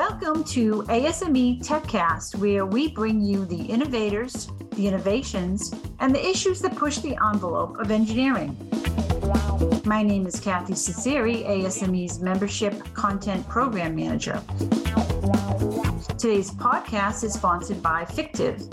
Welcome to ASME TechCast, where we bring you the innovators, the innovations, and the issues that push the envelope of engineering. My name is Kathy Cesari, ASME's Membership Content Program Manager. Today's podcast is sponsored by Fictiv.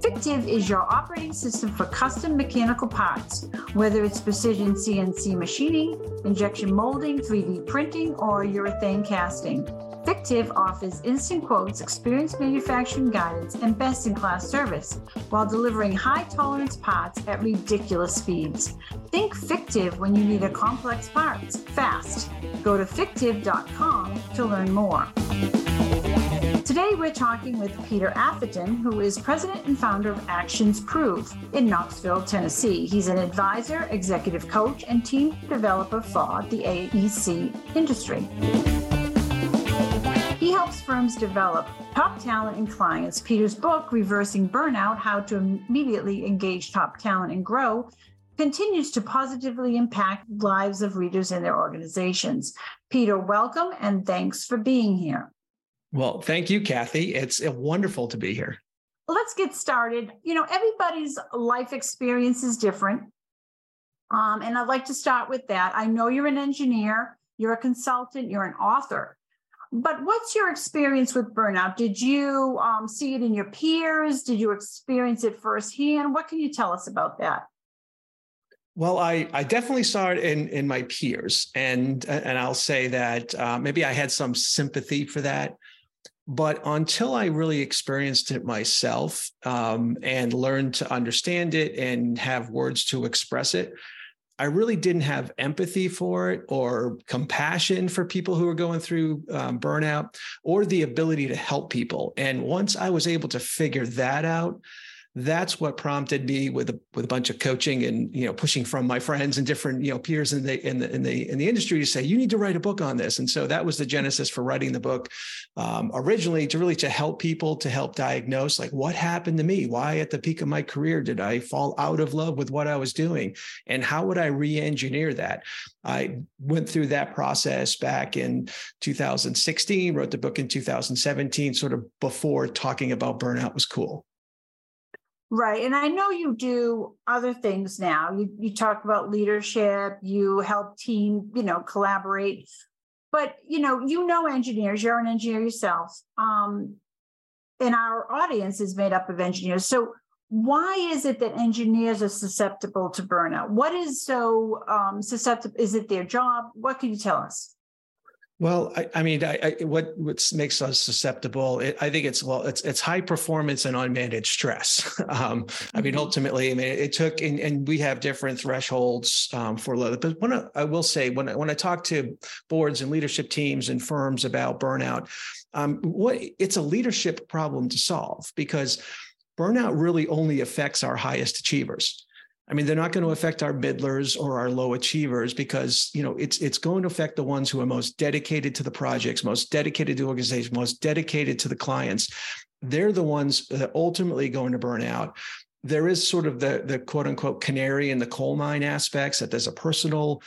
Fictiv is your operating system for custom mechanical parts, whether it's precision CNC machining, injection molding, 3D printing, or urethane casting. Fictiv offers instant quotes, experienced manufacturing guidance, and best in class service while delivering high tolerance parts at ridiculous speeds. Think Fictiv when you need a complex parts fast. Go to fictiv.com to learn more. Today, we're talking with Peter Atherton, who is president and founder of ActionsProve in Knoxville, Tennessee. He's an advisor, executive coach, and team developer for the AEC industry. Firms develop top talent and clients. Peter's book, Reversing Burnout How to Immediately Engage Top Talent and Grow, continues to positively impact lives of readers and their organizations. Peter, welcome and thanks for being here. Well, thank you, Kathy. It's wonderful to be here. Let's get started. You know, everybody's life experience is different. Um, and I'd like to start with that. I know you're an engineer, you're a consultant, you're an author. But what's your experience with burnout? Did you um, see it in your peers? Did you experience it firsthand? What can you tell us about that? Well, I, I definitely saw it in, in my peers, and and I'll say that uh, maybe I had some sympathy for that, but until I really experienced it myself um, and learned to understand it and have words to express it, I really didn't have empathy for it or compassion for people who were going through um, burnout or the ability to help people. And once I was able to figure that out, that's what prompted me with a with a bunch of coaching and you know pushing from my friends and different you know peers in the in the in the in the industry to say you need to write a book on this. And so that was the genesis for writing the book um, originally to really to help people to help diagnose like what happened to me? Why at the peak of my career did I fall out of love with what I was doing? And how would I re-engineer that? I went through that process back in 2016 wrote the book in 2017 sort of before talking about burnout was cool Right. And I know you do other things now. You you talk about leadership, you help team, you know, collaborate. But you know, you know engineers, you're an engineer yourself. Um, and our audience is made up of engineers. So why is it that engineers are susceptible to burnout? What is so um, susceptible? Is it their job? What can you tell us? Well, I, I mean, I, I, what what makes us susceptible? It, I think it's well, it's it's high performance and unmanaged stress. um, I mean, mm-hmm. ultimately, I mean, it, it took, and, and, we have different thresholds um, for load. But when I, I, will say, when I, when I talk to boards and leadership teams and firms about burnout, um, what it's a leadership problem to solve because burnout really only affects our highest achievers. I mean, they're not going to affect our middlers or our low achievers because you know it's it's going to affect the ones who are most dedicated to the projects, most dedicated to the organization, most dedicated to the clients. They're the ones that ultimately going to burn out. There is sort of the the quote unquote canary in the coal mine aspects that there's a personal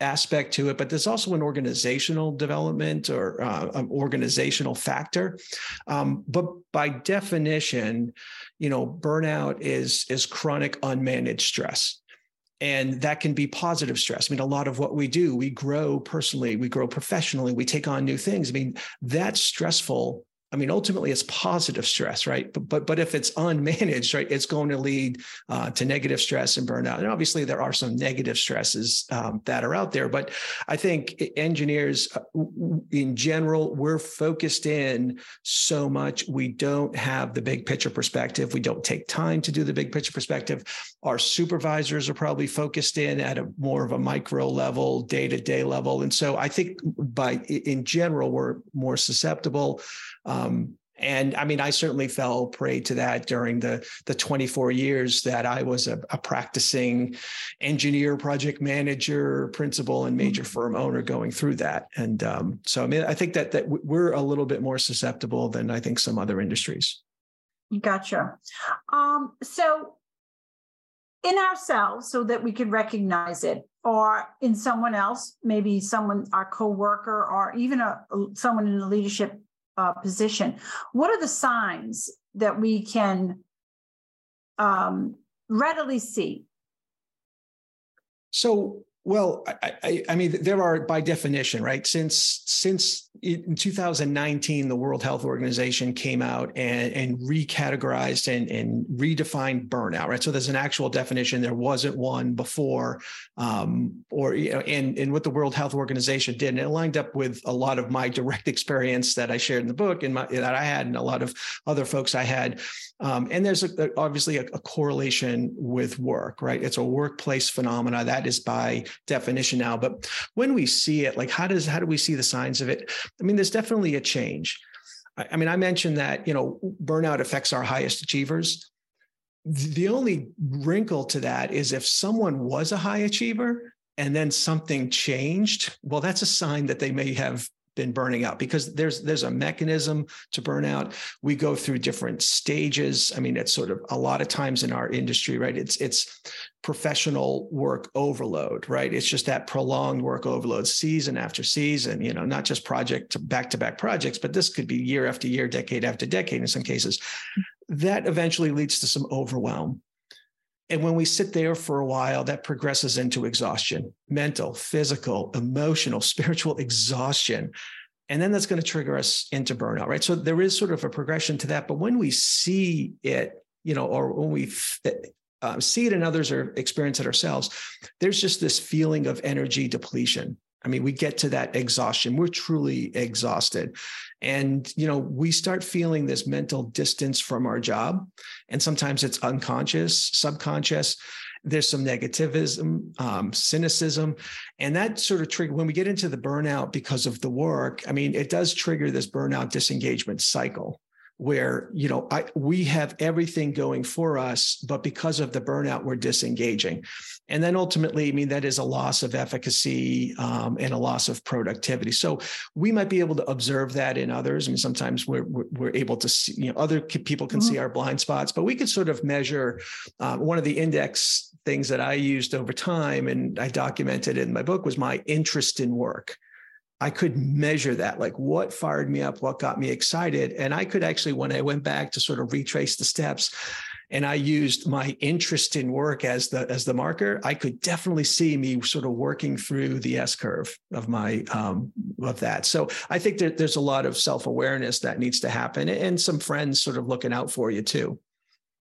aspect to it, but there's also an organizational development or uh, an organizational factor. Um, but by definition, you know, burnout is is chronic unmanaged stress. And that can be positive stress. I mean, a lot of what we do, we grow personally, we grow professionally, we take on new things. I mean, that's stressful I mean, ultimately, it's positive stress, right? But but but if it's unmanaged, right, it's going to lead uh, to negative stress and burnout. And obviously, there are some negative stresses um, that are out there. But I think engineers, uh, in general, we're focused in so much. We don't have the big picture perspective. We don't take time to do the big picture perspective. Our supervisors are probably focused in at a more of a micro level, day to day level, and so I think by in general, we're more susceptible. Um, and I mean, I certainly fell prey to that during the the 24 years that I was a, a practicing engineer, project manager, principal, and major mm-hmm. firm owner going through that. And um, so, I mean, I think that that we're a little bit more susceptible than I think some other industries. Gotcha. Um, so, in ourselves, so that we can recognize it, or in someone else, maybe someone, our coworker, or even a someone in the leadership uh, position. What are the signs that we can um, readily see? So, well, I, I, I, mean, there are by definition, right? Since since in 2019, the World Health Organization came out and, and recategorized and, and redefined burnout, right? So there's an actual definition. There wasn't one before, um, or you know, and and what the World Health Organization did, and it lined up with a lot of my direct experience that I shared in the book and my, that I had, and a lot of other folks I had. Um, and there's a, obviously a, a, correlation with work, right? It's a workplace phenomena that is by definition now. But when we see it, like how does how do we see the signs of it? I mean, there's definitely a change. I, I mean, I mentioned that you know burnout affects our highest achievers. The only wrinkle to that is if someone was a high achiever and then something changed, well, that's a sign that they may have been burning out because there's there's a mechanism to burnout. We go through different stages. I mean, it's sort of a lot of times in our industry, right? It's it's professional work overload, right? It's just that prolonged work overload, season after season. You know, not just project back to back projects, but this could be year after year, decade after decade in some cases. That eventually leads to some overwhelm. And when we sit there for a while, that progresses into exhaustion mental, physical, emotional, spiritual exhaustion. And then that's going to trigger us into burnout, right? So there is sort of a progression to that. But when we see it, you know, or when we uh, see it in others or experience it ourselves, there's just this feeling of energy depletion. I mean, we get to that exhaustion. We're truly exhausted. And, you know, we start feeling this mental distance from our job. And sometimes it's unconscious, subconscious. There's some negativism, um, cynicism. And that sort of trigger when we get into the burnout because of the work, I mean, it does trigger this burnout disengagement cycle where you know I, we have everything going for us but because of the burnout we're disengaging and then ultimately i mean that is a loss of efficacy um, and a loss of productivity so we might be able to observe that in others i mean sometimes we're we're able to see you know other people can mm-hmm. see our blind spots but we could sort of measure uh, one of the index things that i used over time and i documented in my book was my interest in work I could measure that, like what fired me up, what got me excited. And I could actually, when I went back to sort of retrace the steps, and I used my interest in work as the as the marker, I could definitely see me sort of working through the S curve of my um, of that. So I think that there's a lot of self awareness that needs to happen, and some friends sort of looking out for you too.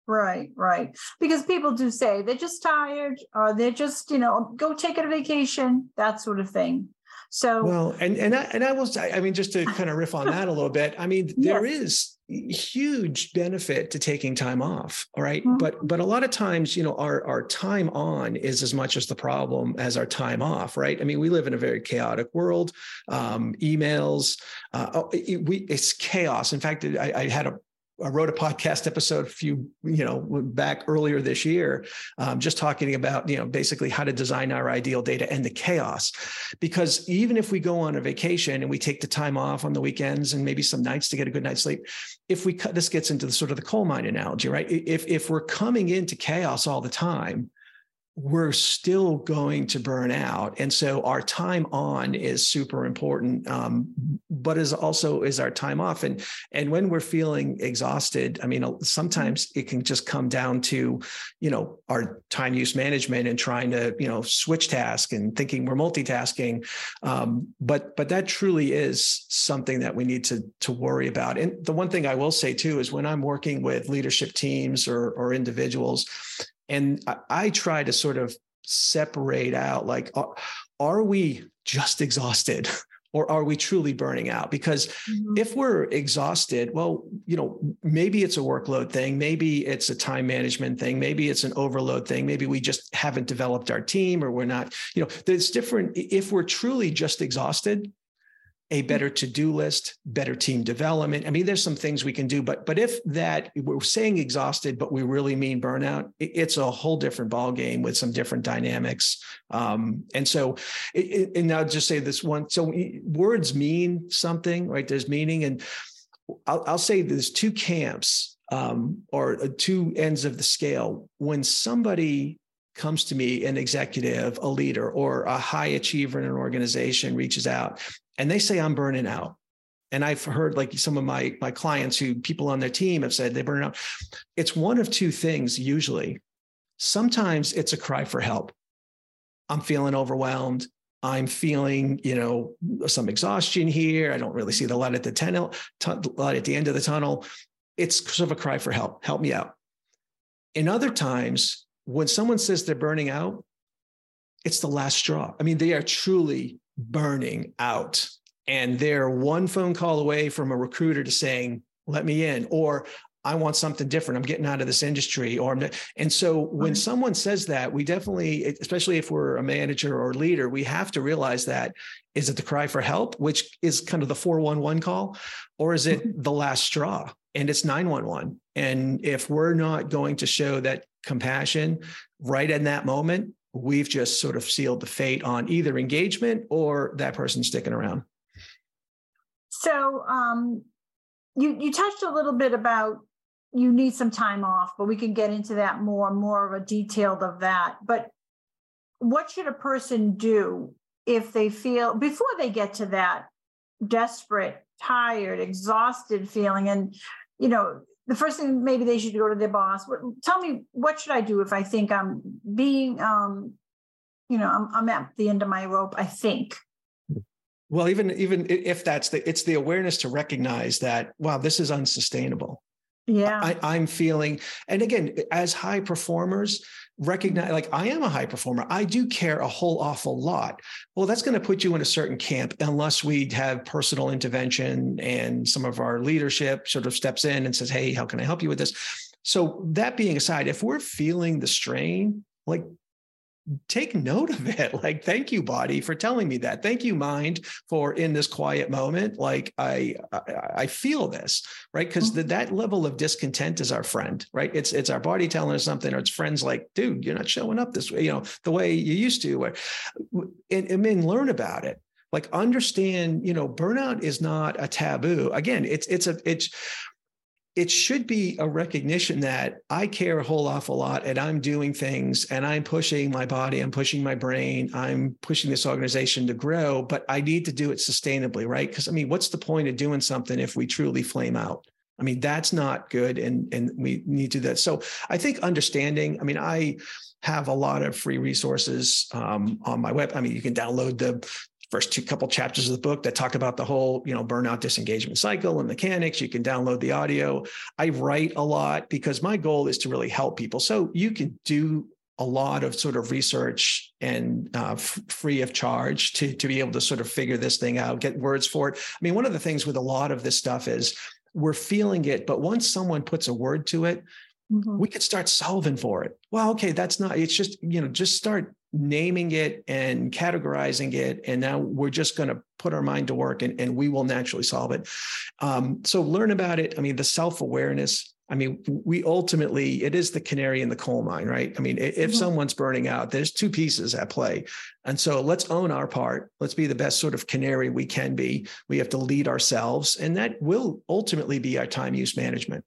Right, right. Because people do say they're just tired, or they're just you know go take a vacation, that sort of thing. So well, and and I, and I will say, I mean, just to kind of riff on that a little bit. I mean, there yes. is huge benefit to taking time off all right? mm-hmm. but but a lot of times you know our our time on is as much as the problem as our time off right i mean we live in a very chaotic world um, emails uh, oh, it, we it's chaos in fact I, I had a I wrote a podcast episode a few, you know, back earlier this year, um, just talking about, you know, basically how to design our ideal data and the chaos. Because even if we go on a vacation and we take the time off on the weekends and maybe some nights to get a good night's sleep, if we cut, this gets into the sort of the coal mine analogy, right? If if we're coming into chaos all the time, we're still going to burn out. And so our time on is super important um, but is also is our time off. And and when we're feeling exhausted i mean sometimes it can just come down to you know our time use management and trying to you know switch task and thinking we're multitasking. Um, but but that truly is something that we need to to worry about. And the one thing i will say too is when i'm working with leadership teams or or individuals and I, I try to sort of separate out like are, are we just exhausted or are we truly burning out because mm-hmm. if we're exhausted well you know maybe it's a workload thing maybe it's a time management thing maybe it's an overload thing maybe we just haven't developed our team or we're not you know there's different if we're truly just exhausted a better to-do list, better team development. I mean, there's some things we can do, but but if that we're saying exhausted, but we really mean burnout, it's a whole different ball game with some different dynamics. Um, and so, it, and I'll just say this one: so words mean something, right? There's meaning, and I'll, I'll say there's two camps um, or uh, two ends of the scale. When somebody comes to me, an executive, a leader, or a high achiever in an organization reaches out and they say, I'm burning out. and I've heard like some of my my clients who people on their team have said they burn out. It's one of two things usually. Sometimes it's a cry for help. I'm feeling overwhelmed. I'm feeling, you know, some exhaustion here. I don't really see the light at the tunnel, light at the end of the tunnel. It's sort of a cry for help. Help me out. In other times, when someone says they're burning out, it's the last straw. I mean, they are truly burning out and they're one phone call away from a recruiter to saying, let me in, or I want something different. I'm getting out of this industry. Or and so when someone says that, we definitely, especially if we're a manager or leader, we have to realize that is it the cry for help, which is kind of the 411 call, or is it mm-hmm. the last straw? And it's 911. And if we're not going to show that compassion right in that moment, we've just sort of sealed the fate on either engagement or that person sticking around. So um, you you touched a little bit about you need some time off, but we can get into that more, more of a detailed of that. But what should a person do if they feel before they get to that desperate, tired, exhausted feeling? And you know, the first thing maybe they should go to their boss. Tell me what should I do if I think I'm being, um, you know, I'm, I'm at the end of my rope. I think. Well, even even if that's the, it's the awareness to recognize that wow, this is unsustainable. Yeah, I, I'm feeling, and again, as high performers, recognize like I am a high performer. I do care a whole awful lot. Well, that's going to put you in a certain camp unless we have personal intervention and some of our leadership sort of steps in and says, "Hey, how can I help you with this?" So that being aside, if we're feeling the strain, like take note of it. Like thank you body for telling me that. Thank you mind for in this quiet moment like i i, I feel this right? Because mm-hmm. that level of discontent is our friend right? It's it's our body telling us something or it's friends like dude you're not showing up this way you know the way you used to and, and then learn about it. Like understand you know burnout is not a taboo. Again it's it's a it's it should be a recognition that I care a whole awful lot and I'm doing things and I'm pushing my body, I'm pushing my brain, I'm pushing this organization to grow, but I need to do it sustainably, right? Because I mean, what's the point of doing something if we truly flame out? I mean, that's not good and and we need to do that. So I think understanding, I mean, I have a lot of free resources um, on my web. I mean, you can download the first two couple chapters of the book that talk about the whole you know burnout disengagement cycle and mechanics. You can download the audio. I write a lot because my goal is to really help people. So you can do a lot of sort of research and uh, f- free of charge to to be able to sort of figure this thing out get words for it. I mean one of the things with a lot of this stuff is we're feeling it but once someone puts a word to it mm-hmm. we could start solving for it. Well okay that's not it's just you know just start naming it and categorizing it and now we're just going to put our mind to work and, and we will naturally solve it. Um, so learn about it. I mean the self-awareness i mean we ultimately it is the canary in the coal mine right? I mean if mm-hmm. someone's burning out there's two pieces at play. And so let's own our part. Let's be the best sort of canary we can be. We have to lead ourselves and that will ultimately be our time use management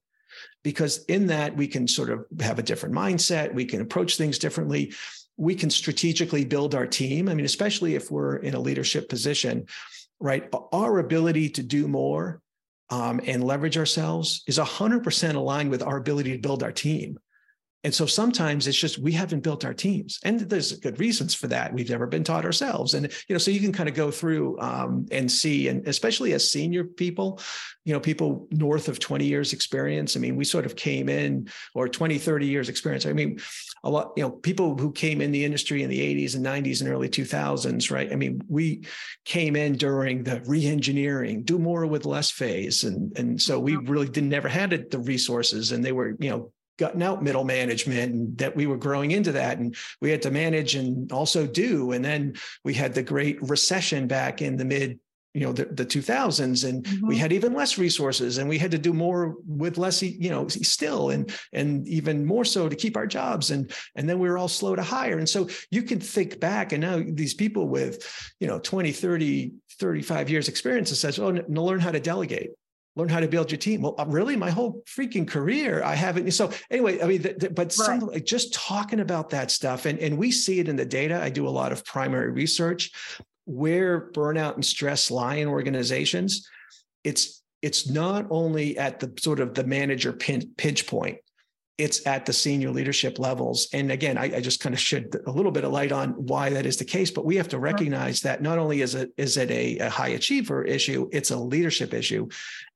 because in that we can sort of have a different mindset we can approach things differently we can strategically build our team. I mean, especially if we're in a leadership position, right? Our ability to do more um, and leverage ourselves is 100% aligned with our ability to build our team. And so sometimes it's just we haven't built our teams, and there's good reasons for that. We've never been taught ourselves, and you know, so you can kind of go through um, and see, and especially as senior people, you know, people north of 20 years experience. I mean, we sort of came in, or 20, 30 years experience. I mean, a lot, you know, people who came in the industry in the 80s and 90s and early 2000s, right? I mean, we came in during the re-engineering, do more with less phase, and and so we really didn't never had the resources, and they were, you know gotten out middle management and that we were growing into that and we had to manage and also do. And then we had the great recession back in the mid you know the, the 2000s and mm-hmm. we had even less resources and we had to do more with less you know still and and even more so to keep our jobs. And and then we were all slow to hire. And so you can think back and now these people with you know 20 30 35 years experience says oh no, learn how to delegate learn how to build your team. Well, uh, really, my whole freaking career, I haven't. So anyway, I mean, the, the, but right. some, like just talking about that stuff, and and we see it in the data. I do a lot of primary research where burnout and stress lie in organizations. it's it's not only at the sort of the manager pin, pinch point it's at the senior leadership levels. And again, I, I, just kind of shed a little bit of light on why that is the case. But we have to recognize that not only is it is it a, a, high achiever issue, it's a leadership issue,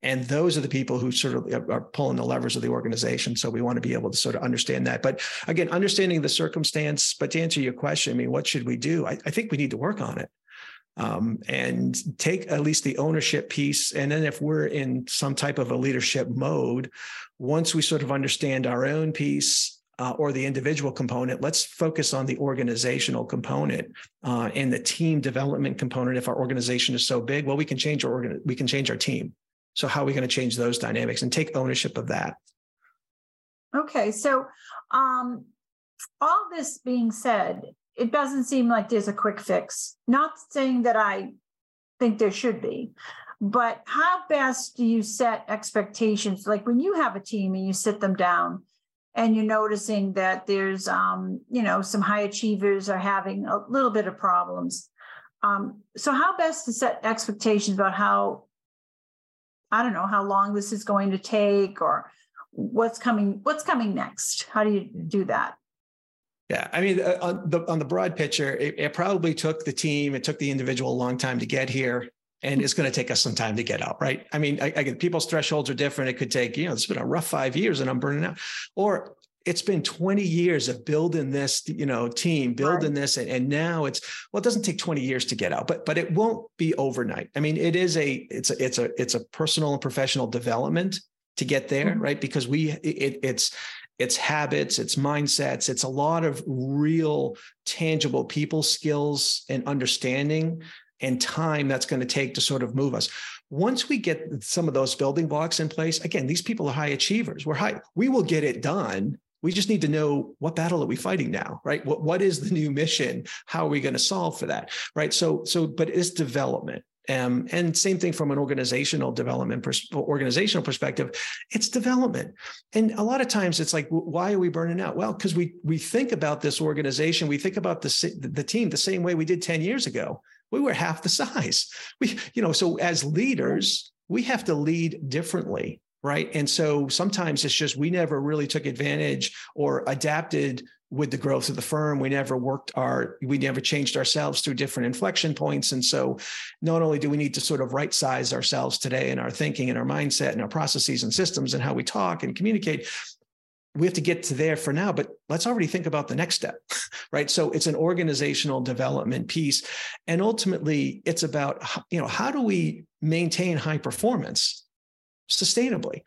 and those are the people who sort of are pulling the levers of the organization. So we want to be able to sort of understand that. But again, understanding the circumstance. But to answer your question, I mean, what should we do? I, I think we need to work on it um, and take at least the ownership piece. And then if we're in some type of a leadership mode, once we sort of understand our own piece uh, or the individual component, let's focus on the organizational component uh, and the team development component. If our organization is so big, well, we can change our organ- we can change our team. So how are we going to change those dynamics and take ownership of that? Okay, so um, all this being said, it doesn't seem like there's a quick fix. Not saying that I think there should be, but how best do you set expectations? Like when you have a team and you sit them down and you're noticing that there's, um, you know, some high achievers are having a little bit of problems. Um, so how best to set expectations about how, I don't know, how long this is going to take or what's coming, what's coming next? How do you do that? Yeah, I mean, uh, on the on the broad picture, it, it, probably took the team, it took the individual a long time to get here, and it's going to take us some time to get out, right? I mean, I, I get people's thresholds are different. It could take, you know, it's been a rough five years, and I'm burning out, or it's been 20 years of building this, you know, team, building right. this, and, and now it's well, it doesn't take 20 years to get out, but but it won't be overnight. I mean, it is a it's a it's a it's a personal and professional development to get there, mm-hmm. right? Because we it, it's it's habits, it's mindsets, it's a lot of real tangible people skills and understanding and time that's going to take to sort of move us. Once we get some of those building blocks in place, again, these people are high achievers. We're high, we will get it done. We just need to know what battle are we fighting now, right? What, what is the new mission? How are we going to solve for that? Right. So, so, but it's development. Um, and same thing from an organizational development, pers- organizational perspective, it's development. And a lot of times it's like, why are we burning out? Well, because we we think about this organization, we think about the the team the same way we did ten years ago. We were half the size. We, you know, so as leaders, we have to lead differently right and so sometimes it's just we never really took advantage or adapted with the growth of the firm we never worked our we never changed ourselves through different inflection points. And so not only do we need to sort of right size ourselves today in our thinking and our mindset and our processes and systems and how we talk and communicate we have to get to there for now but let's already think about the next step right? So it's an organizational development piece. And ultimately it's about you know how do we maintain high performance sustainably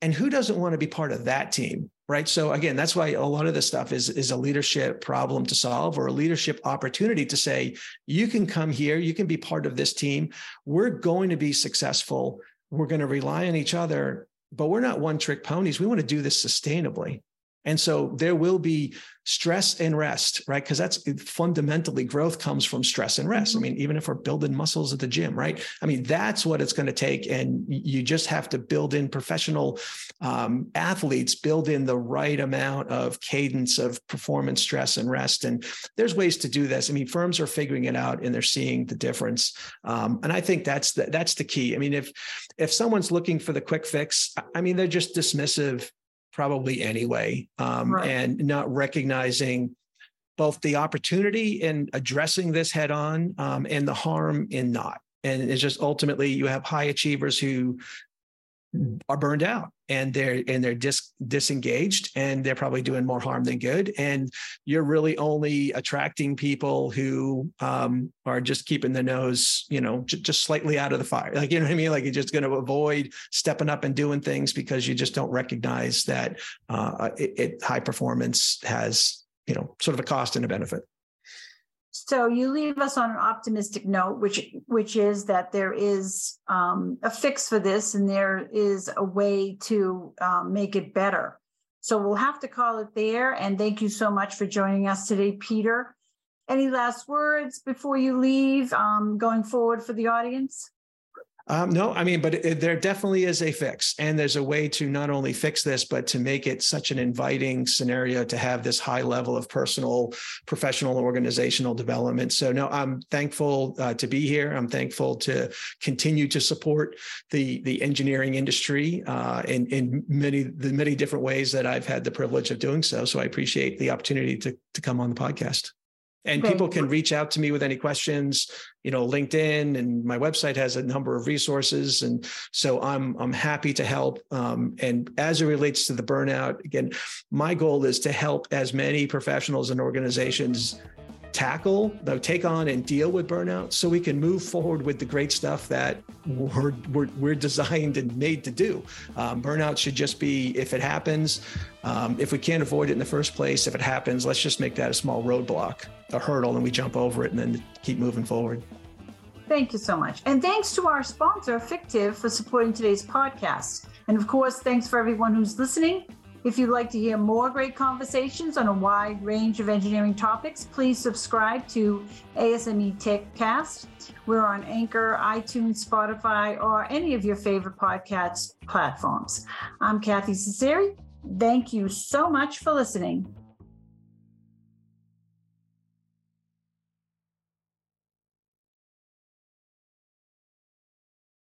and who doesn't want to be part of that team right? So again that's why a lot of this stuff is is a leadership problem to solve or a leadership opportunity to say you can come here you can be part of this team. We're going to be successful. We're going to rely on each other but we're not one trick ponies. We want to do this sustainably and so there will be stress and rest, right? Because that's fundamentally growth comes from stress and rest. I mm-hmm. mean, even if we're building muscles at the gym, right? I mean, that's what it's going to take. And you just have to build in professional um, athletes, build in the right amount of cadence of performance, stress, and rest. And there's ways to do this. I mean, firms are figuring it out and they're seeing the difference. Um, and I think that's the, that's the key. I mean, if if someone's looking for the quick fix, I mean, they're just dismissive probably anyway, um, right. and not recognizing both the opportunity in addressing this head on um, and the harm in not. And it's just ultimately you have high achievers who are burned out and they're and they're dis, disengaged and they're probably doing more harm than good. And you're really only attracting people who um, are just keeping the nose you know j- just slightly out of the fire. Like you know what i mean? Like you're just going to avoid stepping up and doing things because you just don't recognize that uh, it, it high performance has you know sort of a cost and a benefit so you leave us on an optimistic note, which which is that there is um, a fix for this, and there is a way to um, make it better. So we'll have to call it there. And thank you so much for joining us today, Peter. Any last words before you leave, um, going forward for the audience? Um, no, I mean, but it, there definitely is a fix, and there's a way to not only fix this, but to make it such an inviting scenario to have this high level of personal, professional, organizational development. So, no, I'm thankful uh, to be here. I'm thankful to continue to support the the engineering industry uh, in in many the many different ways that I've had the privilege of doing so. So, I appreciate the opportunity to to come on the podcast and people can reach out to me with any questions you know linkedin and my website has a number of resources. And so i'm i'm happy to help. Um, and as it relates to the burnout again my goal is to help as many professionals and organizations tackle, though, take on and deal with burnout so we can move forward with the great stuff that we're, we're, we're designed and made to do. Um, burnout should just be if it happens, um, if we can't avoid it in the first place, if it happens, let's just make that a small roadblock, a hurdle, and we jump over it and then keep moving forward. Thank you so much. And thanks to our sponsor, Fictiv, for supporting today's podcast. And of course, thanks for everyone who's listening. If you'd like to hear more great conversations on a wide range of engineering topics, please subscribe to ASME TechCast. We're on Anchor, iTunes, Spotify, or any of your favorite podcast platforms. I'm Kathy Cesari. Thank you so much for listening.